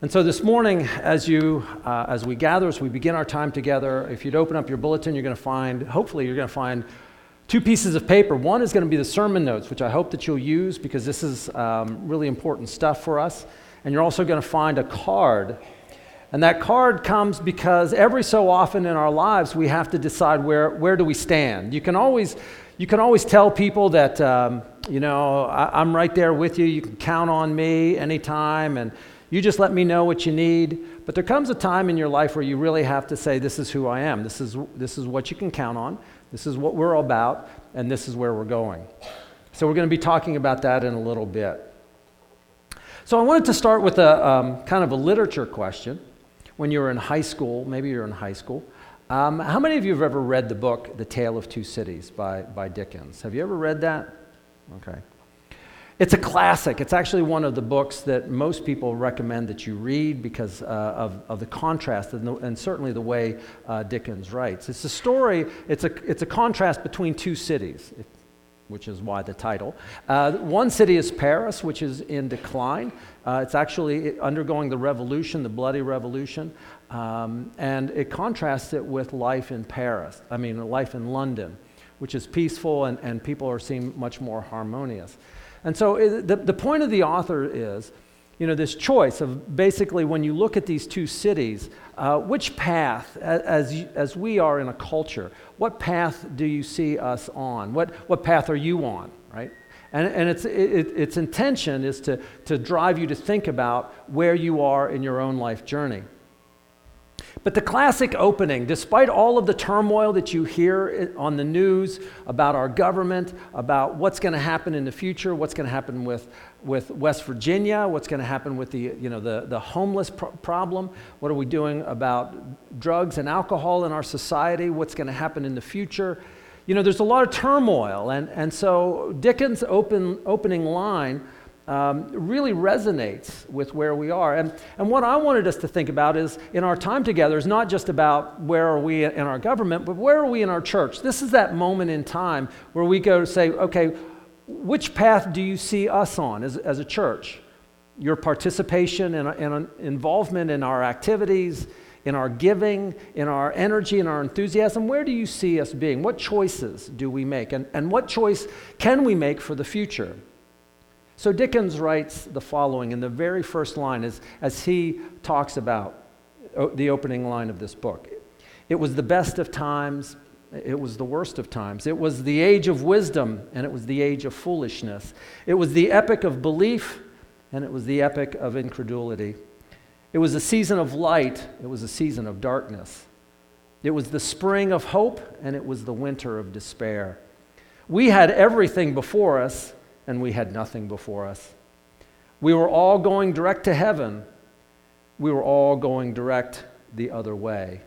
And so this morning, as, you, uh, as we gather, as we begin our time together, if you'd open up your bulletin, you're going to find, hopefully, you're going to find two pieces of paper. One is going to be the sermon notes, which I hope that you'll use because this is um, really important stuff for us. And you're also going to find a card. And that card comes because every so often in our lives, we have to decide where, where do we stand. You can always, you can always tell people that, um, you know, I, I'm right there with you. You can count on me anytime. And you just let me know what you need. But there comes a time in your life where you really have to say, This is who I am. This is, this is what you can count on. This is what we're about. And this is where we're going. So we're going to be talking about that in a little bit. So I wanted to start with a um, kind of a literature question. When you were in high school, maybe you're in high school, um, how many of you have ever read the book The Tale of Two Cities by, by Dickens? Have you ever read that? Okay. It's a classic. It's actually one of the books that most people recommend that you read because uh, of, of the contrast and, the, and certainly the way uh, Dickens writes. It's a story, it's a, it's a contrast between two cities, which is why the title. Uh, one city is Paris, which is in decline. Uh, it's actually undergoing the revolution, the bloody revolution, um, and it contrasts it with life in Paris, I mean, life in London, which is peaceful and, and people are seem much more harmonious. And so it, the, the point of the author is, you know, this choice of basically when you look at these two cities, uh, which path, as, as we are in a culture, what path do you see us on? What, what path are you on, right? And, and its, it, its intention is to, to drive you to think about where you are in your own life journey. But the classic opening, despite all of the turmoil that you hear on the news about our government, about what's going to happen in the future, what's going to happen with, with West Virginia, what's going to happen with the, you know, the, the homeless problem, what are we doing about drugs and alcohol in our society, what's going to happen in the future. You know, there's a lot of turmoil. And, and so Dickens' open, opening line um, really resonates with where we are. And, and what I wanted us to think about is in our time together is not just about where are we in our government, but where are we in our church? This is that moment in time where we go to say, okay, which path do you see us on as, as a church? Your participation and, and involvement in our activities, in our giving, in our energy, in our enthusiasm, where do you see us being? What choices do we make? And, and what choice can we make for the future? So Dickens writes the following in the very first line as, as he talks about uh, the opening line of this book. It was the best of times, it was the worst of times. It was the age of wisdom, and it was the age of foolishness. It was the epoch of belief, and it was the epoch of incredulity. It was a season of light, it was a season of darkness. It was the spring of hope, and it was the winter of despair. We had everything before us, and we had nothing before us. We were all going direct to heaven. We were all going direct the other way.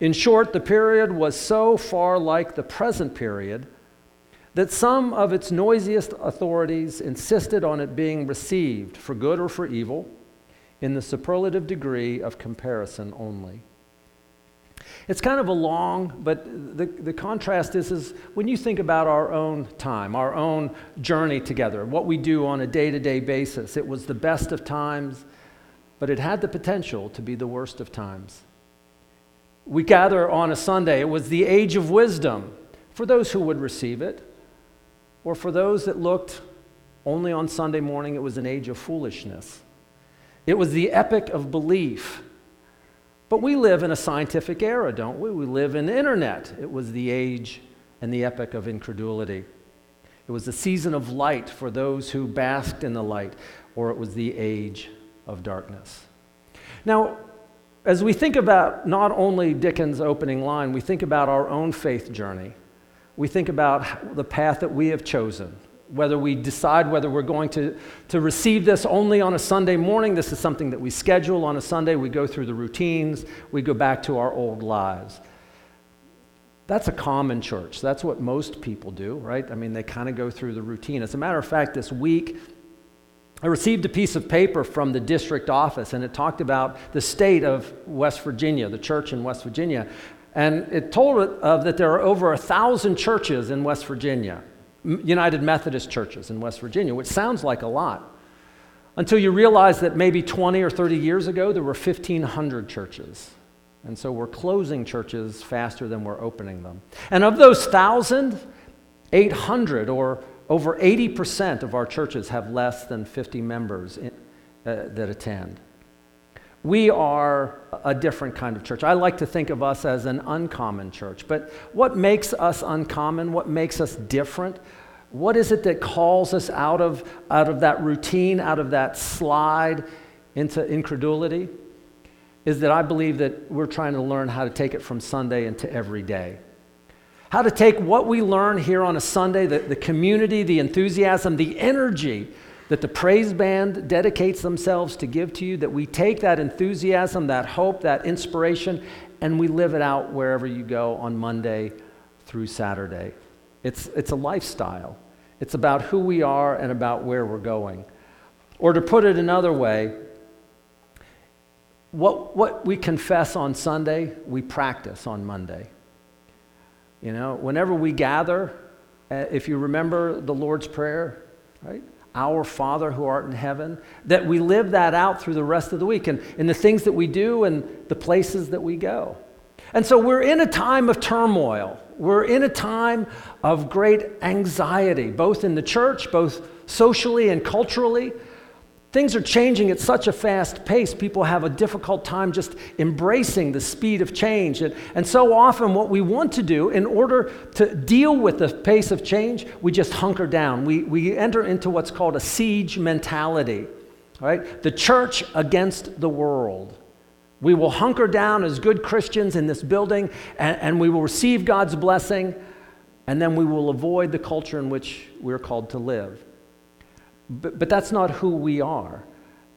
In short, the period was so far like the present period that some of its noisiest authorities insisted on it being received, for good or for evil, in the superlative degree of comparison only. It's kind of a long, but the, the contrast is, is when you think about our own time, our own journey together, what we do on a day to day basis, it was the best of times, but it had the potential to be the worst of times. We gather on a Sunday, it was the age of wisdom for those who would receive it, or for those that looked only on Sunday morning, it was an age of foolishness. It was the epic of belief but we live in a scientific era, don't we? We live in the internet. It was the age and the epoch of incredulity. It was the season of light for those who basked in the light, or it was the age of darkness. Now, as we think about not only Dickens' opening line, we think about our own faith journey. We think about the path that we have chosen whether we decide whether we're going to, to receive this only on a Sunday morning. This is something that we schedule on a Sunday. We go through the routines, we go back to our old lives. That's a common church. That's what most people do, right? I mean, they kind of go through the routine. As a matter of fact, this week, I received a piece of paper from the district office, and it talked about the state of West Virginia, the church in West Virginia. And it told of that there are over a thousand churches in West Virginia. United Methodist churches in West Virginia, which sounds like a lot. until you realize that maybe 20 or 30 years ago there were 1,500 churches. And so we're closing churches faster than we're opening them. And of those 1,800, or over 80% of our churches, have less than 50 members in, uh, that attend. We are a different kind of church. I like to think of us as an uncommon church. But what makes us uncommon? What makes us different? What is it that calls us out of, out of that routine, out of that slide into incredulity? Is that I believe that we're trying to learn how to take it from Sunday into every day. How to take what we learn here on a Sunday, the, the community, the enthusiasm, the energy that the praise band dedicates themselves to give to you, that we take that enthusiasm, that hope, that inspiration, and we live it out wherever you go on Monday through Saturday. It's, it's a lifestyle. It's about who we are and about where we're going. Or to put it another way, what, what we confess on Sunday, we practice on Monday. You know, whenever we gather, uh, if you remember the Lord's Prayer, right? Our Father who art in heaven, that we live that out through the rest of the week and in the things that we do and the places that we go. And so we're in a time of turmoil. We're in a time of great anxiety, both in the church, both socially and culturally. Things are changing at such a fast pace, people have a difficult time just embracing the speed of change. And, and so often, what we want to do in order to deal with the pace of change, we just hunker down. We, we enter into what's called a siege mentality, right? The church against the world. We will hunker down as good Christians in this building, and, and we will receive God's blessing, and then we will avoid the culture in which we're called to live. But, but that's not who we are.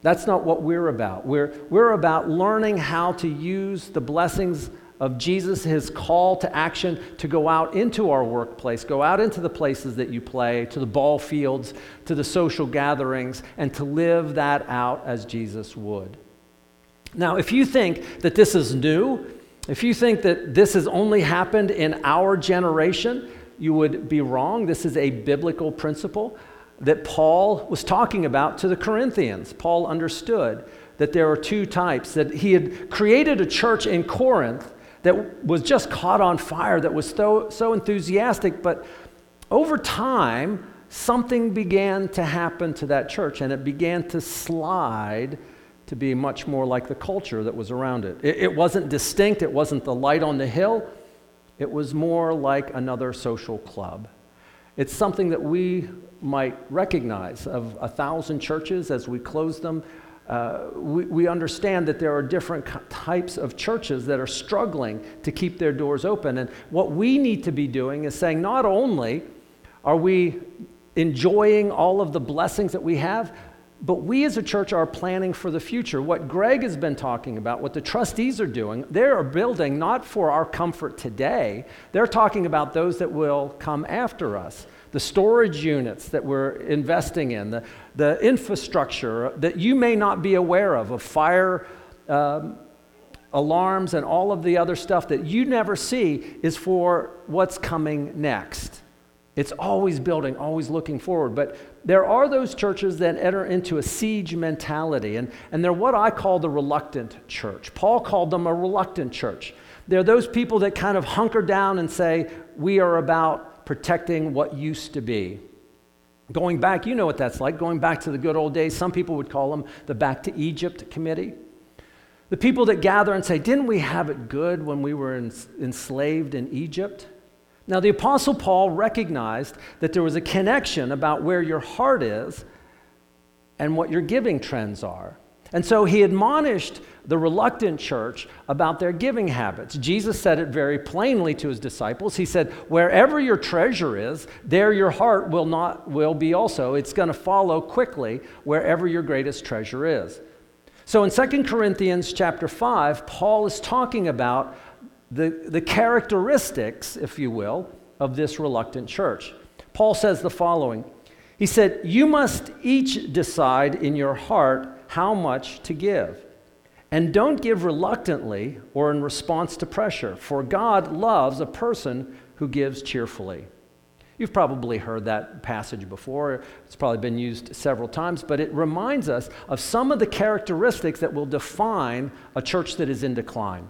That's not what we're about. We're, we're about learning how to use the blessings of Jesus, his call to action to go out into our workplace, go out into the places that you play, to the ball fields, to the social gatherings, and to live that out as Jesus would. Now, if you think that this is new, if you think that this has only happened in our generation, you would be wrong. This is a biblical principle that Paul was talking about to the Corinthians. Paul understood that there are two types, that he had created a church in Corinth that was just caught on fire, that was so, so enthusiastic, but over time, something began to happen to that church, and it began to slide to be much more like the culture that was around it. It, it wasn't distinct, it wasn't the light on the hill, it was more like another social club. It's something that we might recognize of a thousand churches as we close them. Uh, we, we understand that there are different types of churches that are struggling to keep their doors open. And what we need to be doing is saying not only are we enjoying all of the blessings that we have, but we as a church are planning for the future. What Greg has been talking about, what the trustees are doing, they are building not for our comfort today, they're talking about those that will come after us the storage units that we're investing in, the, the infrastructure that you may not be aware of, of fire um, alarms and all of the other stuff that you never see is for what's coming next. It's always building, always looking forward. But there are those churches that enter into a siege mentality, and, and they're what I call the reluctant church. Paul called them a reluctant church. They're those people that kind of hunker down and say, We are about protecting what used to be. Going back, you know what that's like, going back to the good old days. Some people would call them the Back to Egypt Committee. The people that gather and say, Didn't we have it good when we were enslaved in Egypt? Now, the Apostle Paul recognized that there was a connection about where your heart is and what your giving trends are. And so he admonished the reluctant church about their giving habits. Jesus said it very plainly to his disciples. He said, "Wherever your treasure is, there your heart will not will be also. It's going to follow quickly wherever your greatest treasure is." So in 2 Corinthians chapter 5, Paul is talking about the, the characteristics, if you will, of this reluctant church. Paul says the following. He said, "You must each decide in your heart how much to give. And don't give reluctantly or in response to pressure, for God loves a person who gives cheerfully. You've probably heard that passage before. It's probably been used several times, but it reminds us of some of the characteristics that will define a church that is in decline.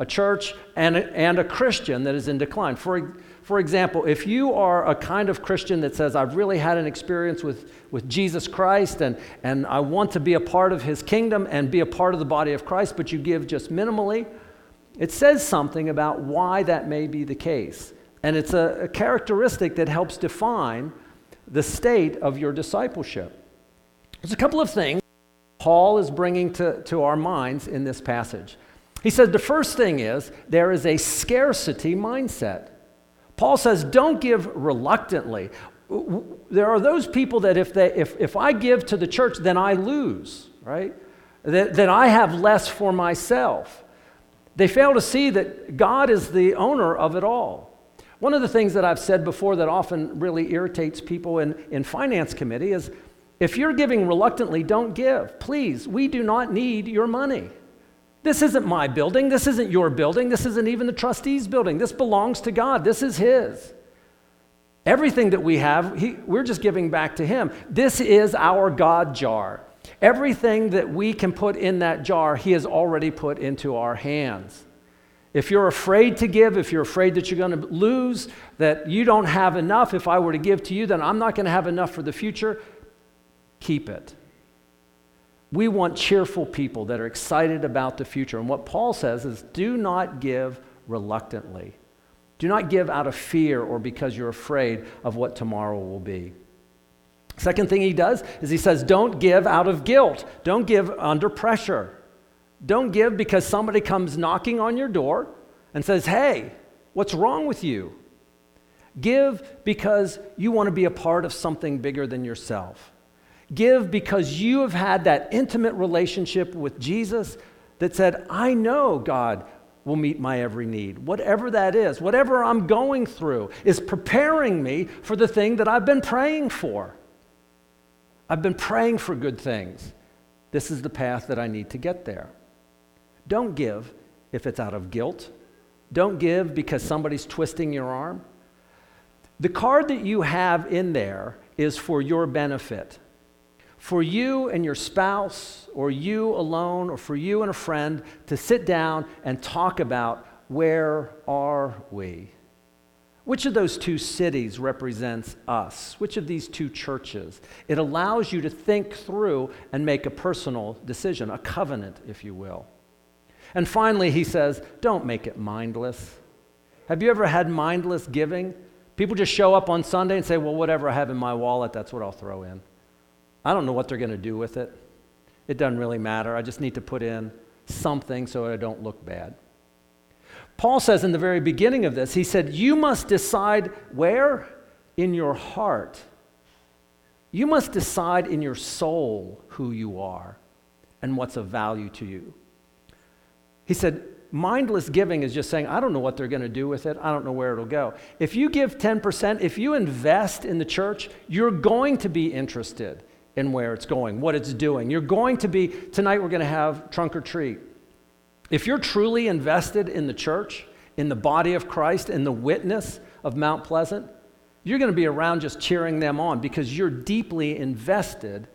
A church and a, and a Christian that is in decline. For, for example, if you are a kind of Christian that says, I've really had an experience with, with Jesus Christ and, and I want to be a part of his kingdom and be a part of the body of Christ, but you give just minimally, it says something about why that may be the case. And it's a, a characteristic that helps define the state of your discipleship. There's a couple of things Paul is bringing to, to our minds in this passage. He said the first thing is there is a scarcity mindset. Paul says, don't give reluctantly. There are those people that if, they, if, if I give to the church, then I lose, right? That, that I have less for myself. They fail to see that God is the owner of it all. One of the things that I've said before that often really irritates people in, in finance committee is if you're giving reluctantly, don't give. Please, we do not need your money. This isn't my building. This isn't your building. This isn't even the trustee's building. This belongs to God. This is His. Everything that we have, he, we're just giving back to Him. This is our God jar. Everything that we can put in that jar, He has already put into our hands. If you're afraid to give, if you're afraid that you're going to lose, that you don't have enough, if I were to give to you, then I'm not going to have enough for the future, keep it. We want cheerful people that are excited about the future. And what Paul says is do not give reluctantly. Do not give out of fear or because you're afraid of what tomorrow will be. Second thing he does is he says, don't give out of guilt. Don't give under pressure. Don't give because somebody comes knocking on your door and says, hey, what's wrong with you? Give because you want to be a part of something bigger than yourself. Give because you have had that intimate relationship with Jesus that said, I know God will meet my every need. Whatever that is, whatever I'm going through, is preparing me for the thing that I've been praying for. I've been praying for good things. This is the path that I need to get there. Don't give if it's out of guilt. Don't give because somebody's twisting your arm. The card that you have in there is for your benefit for you and your spouse, or you alone, or for you and a friend to sit down and talk about where are we? Which of those two cities represents us? Which of these two churches? It allows you to think through and make a personal decision, a covenant, if you will. And finally, he says, don't make it mindless. Have you ever had mindless giving? People just show up on Sunday and say, well, whatever I have in my wallet, that's what I'll throw in. I don't know what they're going to do with it. It doesn't really matter. I just need to put in something so I don't look bad. Paul says in the very beginning of this, he said, You must decide where? In your heart. You must decide in your soul who you are and what's of value to you. He said, mindless giving is just saying, I don't know what they're going to do with it. I don't know where it'll go. If you give 10%, if you invest in the church, you're going to be interested in where it's going, what it's doing. You're going to be, tonight we're going to have trunk or treat. If you're truly invested in the church, in the body of Christ, in the witness of Mount Pleasant, you're going to be around just cheering them on because you're deeply invested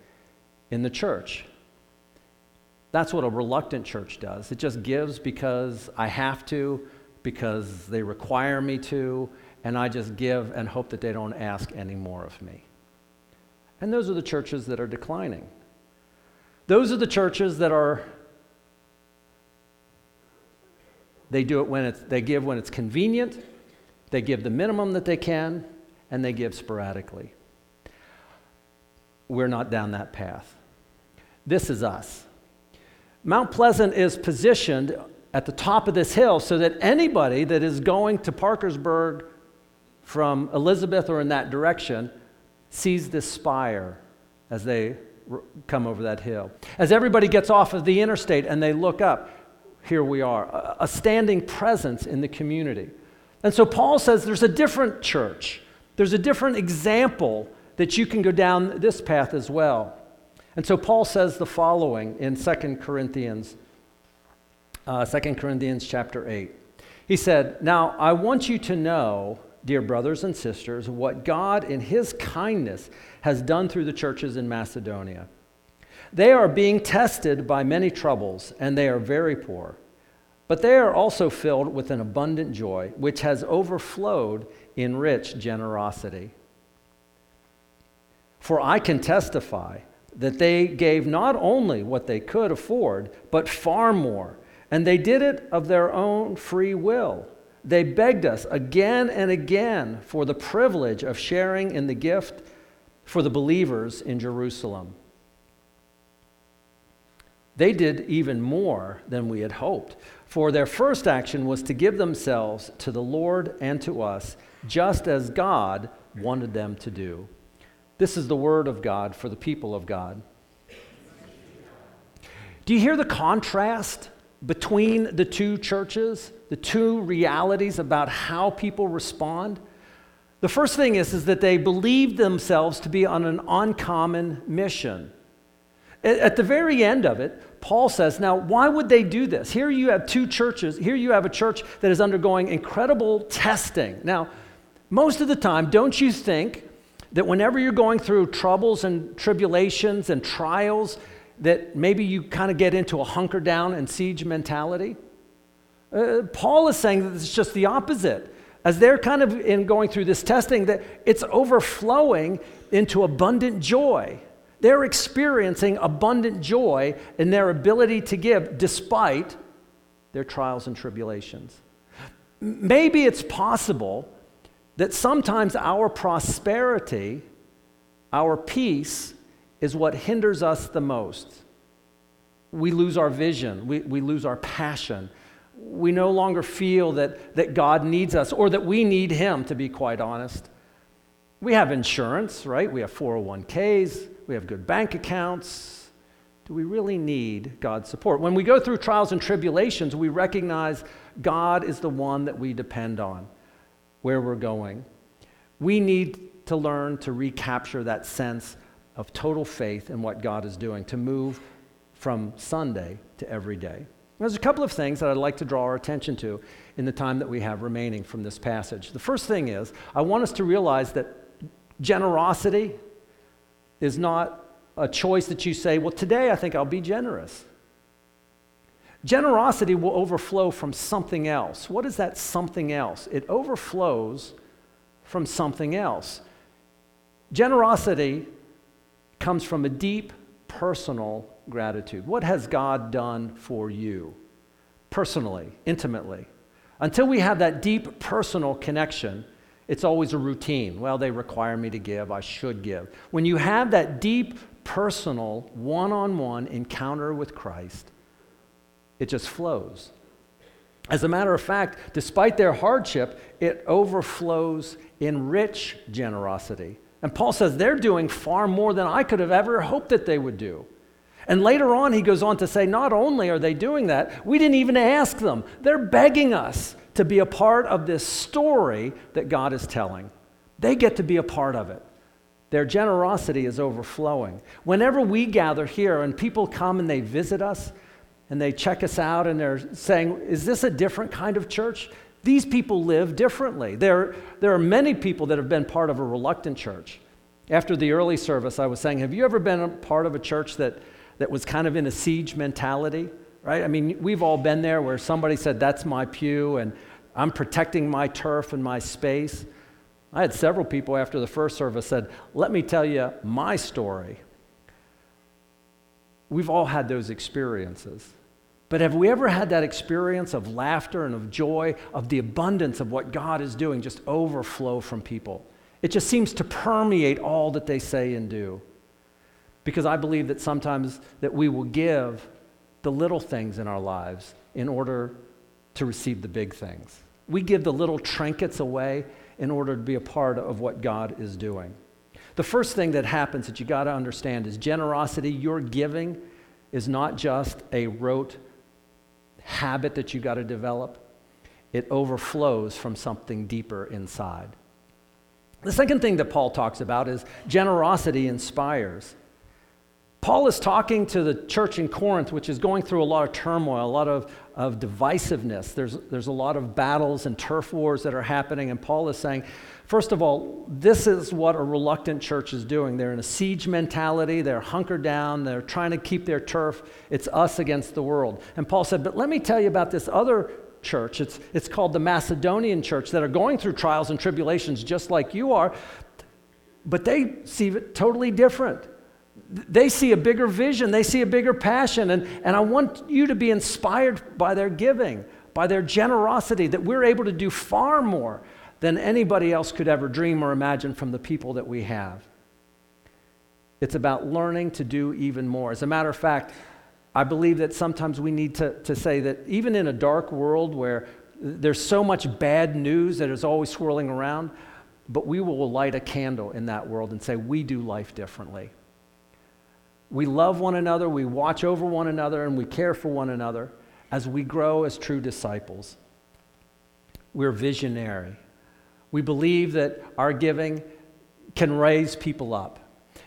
in the church. That's what a reluctant church does. It just gives because I have to, because they require me to, and I just give and hope that they don't ask any more of me. And those are the churches that are declining. Those are the churches that are, they do it when it's, they give when it's convenient, they give the minimum that they can, and they give sporadically. We're not down that path. This is us. Mount Pleasant is positioned at the top of this hill so that anybody that is going to Parkersburg from Elizabeth or in that direction sees this spire as they come over that hill. As everybody gets off of the interstate and they look up, here we are, a, a standing presence in the community. And so Paul says there's a different church, there's a different example that you can go down this path as well. And so Paul says the following in 2 Corinthians, uh, 2 Corinthians chapter 8. He said, Now I want you to know dear brothers and sisters, what God in His kindness has done through the churches in Macedonia. They are being tested by many troubles, and they are very poor. But they are also filled with an abundant joy, which has overflowed in rich generosity. For I can testify that they gave not only what they could afford, but far more, and they did it of their own free will. They begged us again and again for the privilege of sharing in the gift for the believers in Jerusalem. They did even more than we had hoped, for their first action was to give themselves to the Lord and to us, just as God wanted them to do. This is the word of God for the people of God. Do you hear the contrast between the two churches, the two realities about how people respond? The first thing is, is that they believed themselves to be on an uncommon mission. At the very end of it, Paul says, now, why would they do this? Here you have two churches. Here you have a church that is undergoing incredible testing. Now, most of the time, don't you think that whenever you're going through troubles and tribulations and trials, that maybe you kind of get into a hunker down and siege mentality? Uh, Paul is saying that it's just the opposite. As they're kind of in going through this testing, that it's overflowing into abundant joy. They're experiencing abundant joy in their ability to give despite their trials and tribulations. Maybe it's possible that sometimes our prosperity, our peace, is what hinders us the most. We lose our vision, we, we lose our passion. We no longer feel that, that God needs us or that we need Him, to be quite honest. We have insurance, right? We have 401ks, we have good bank accounts. Do we really need God's support? When we go through trials and tribulations, we recognize God is the one that we depend on where we're going. We need to learn to recapture that sense of total faith in what God is doing, to move from Sunday to every day. There's a couple of things that I'd like to draw our attention to in the time that we have remaining from this passage. The first thing is, I want us to realize that generosity is not a choice that you say, well, today I think I'll be generous. Generosity will overflow from something else. What is that something else? It overflows from something else. Generosity comes from a deep personal gratitude. What has God done for you? Personally, intimately. Until we have that deep personal connection, it's always a routine. Well, they require me to give, I should give. When you have that deep, personal, one on one encounter with Christ, it just flows. As a matter of fact, despite their hardship, it overflows in rich generosity. And Paul says they're doing far more than I could have ever hoped that they would do. And later on, he goes on to say, not only are they doing that, we didn't even ask them. They're begging us to be a part of this story that God is telling. They get to be a part of it. Their generosity is overflowing. Whenever we gather here and people come and they visit us and they check us out and they're saying, Is this a different kind of church? These people live differently. There, there are many people that have been part of a reluctant church. After the early service, I was saying, Have you ever been a part of a church that, that was kind of in a siege mentality? right? I mean, we've all been there where somebody said, That's my pew, and I'm protecting my turf and my space. I had several people after the first service said, Let me tell you my story. We've all had those experiences. But have we ever had that experience of laughter and of joy, of the abundance of what God is doing just overflow from people? It just seems to permeate all that they say and do. Because I believe that sometimes that we will give the little things in our lives in order to receive the big things. We give the little trinkets away in order to be a part of what God is doing. The first thing that happens that you got to understand is generosity, your giving, is not just a rote habit that you got to develop, it overflows from something deeper inside. The second thing that Paul talks about is generosity inspires. Paul is talking to the church in Corinth, which is going through a lot of turmoil, a lot of, of divisiveness. There's, there's a lot of battles and turf wars that are happening. And Paul is saying, first of all, this is what a reluctant church is doing. They're in a siege mentality, they're hunkered down, they're trying to keep their turf. It's us against the world. And Paul said, But let me tell you about this other church. It's, it's called the Macedonian church that are going through trials and tribulations just like you are, but they see it totally different. They see a bigger vision, they see a bigger passion, and, and I want you to be inspired by their giving, by their generosity, that we're able to do far more than anybody else could ever dream or imagine from the people that we have. It's about learning to do even more. As a matter of fact, I believe that sometimes we need to, to say that even in a dark world where there's so much bad news that is always swirling around, but we will light a candle in that world and say, we do life differently. We love one another, we watch over one another, and we care for one another as we grow as true disciples. We're visionary. We believe that our giving can raise people up.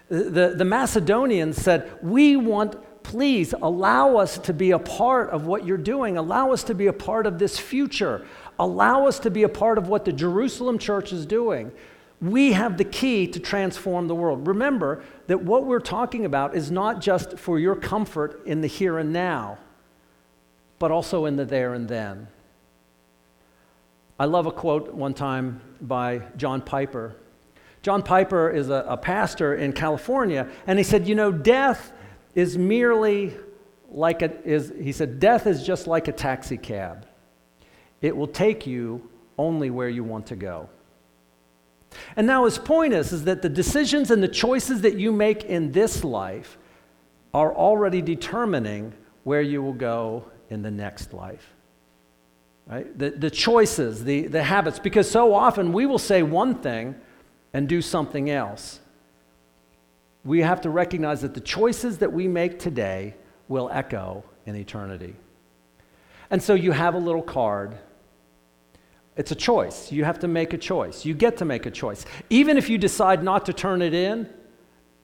The, the Macedonians said, We want please allow us to be a part of what you're doing. Allow us to be a part of this future. Allow us to be a part of what the Jerusalem church is doing. We have the key to transform the world. Remember that what we're talking about is not just for your comfort in the here and now, but also in the there and then. I love a quote one time by John Piper. John Piper is a, a pastor in California, and he said, You know, death is merely like a, is, he said, death is just like a taxi cab. It will take you only where you want to go. And now his point is, is that the decisions and the choices that you make in this life are already determining where you will go in the next life. Right? The, the choices, the, the habits, because so often we will say one thing and do something else we have to recognize that the choices that we make today will echo in eternity. And so you have a little card. It's a choice. You have to make a choice. You get to make a choice. Even if you decide not to turn it in,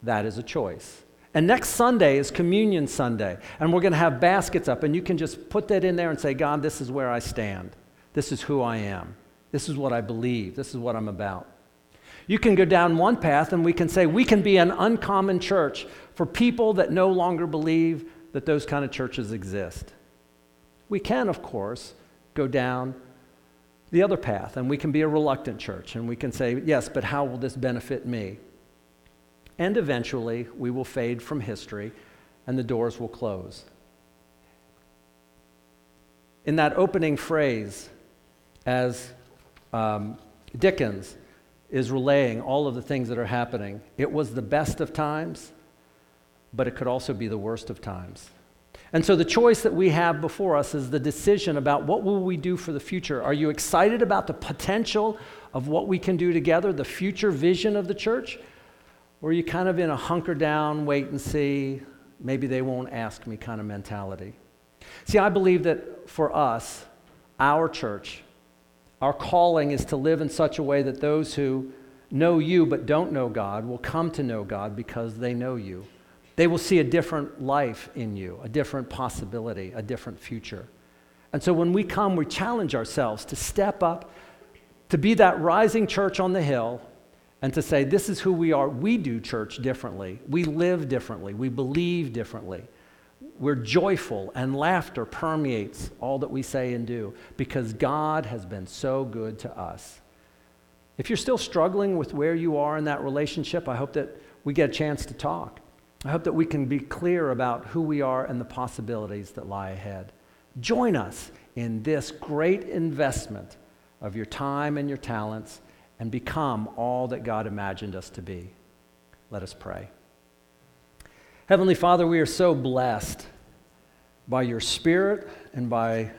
that is a choice. And next Sunday is Communion Sunday, and we're going to have baskets up, and you can just put that in there and say, God, this is where I stand. This is who I am. This is what I believe. This is what I'm about. You can go down one path and we can say we can be an uncommon church for people that no longer believe that those kind of churches exist. We can, of course, go down the other path and we can be a reluctant church and we can say, yes, but how will this benefit me? And eventually we will fade from history and the doors will close. In that opening phrase, as um, Dickens is relaying all of the things that are happening. It was the best of times, but it could also be the worst of times. And so the choice that we have before us is the decision about what will we do for the future. Are you excited about the potential of what we can do together, the future vision of the church? Or are you kind of in a hunker down, wait and see, maybe they won't ask me kind of mentality? See, I believe that for us, our church, our calling is to live in such a way that those who know you but don't know God will come to know God because they know you. They will see a different life in you, a different possibility, a different future. And so when we come, we challenge ourselves to step up, to be that rising church on the hill, and to say, This is who we are. We do church differently. We live differently. We believe differently we're joyful and laughter permeates all that we say and do because God has been so good to us. If you're still struggling with where you are in that relationship, I hope that we get a chance to talk. I hope that we can be clear about who we are and the possibilities that lie ahead. Join us in this great investment of your time and your talents and become all that God imagined us to be. Let us pray. Heavenly Father, we are so blessed by your Spirit and by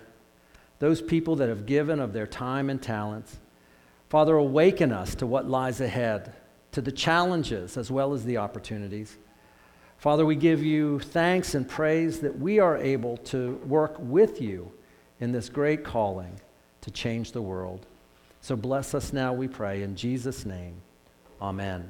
those people that have given of their time and talents. Father, awaken us to what lies ahead, to the challenges as well as the opportunities. Father, we give you thanks and praise that we are able to work with you in this great calling to change the world. So bless us now, we pray, in Jesus' name. Amen.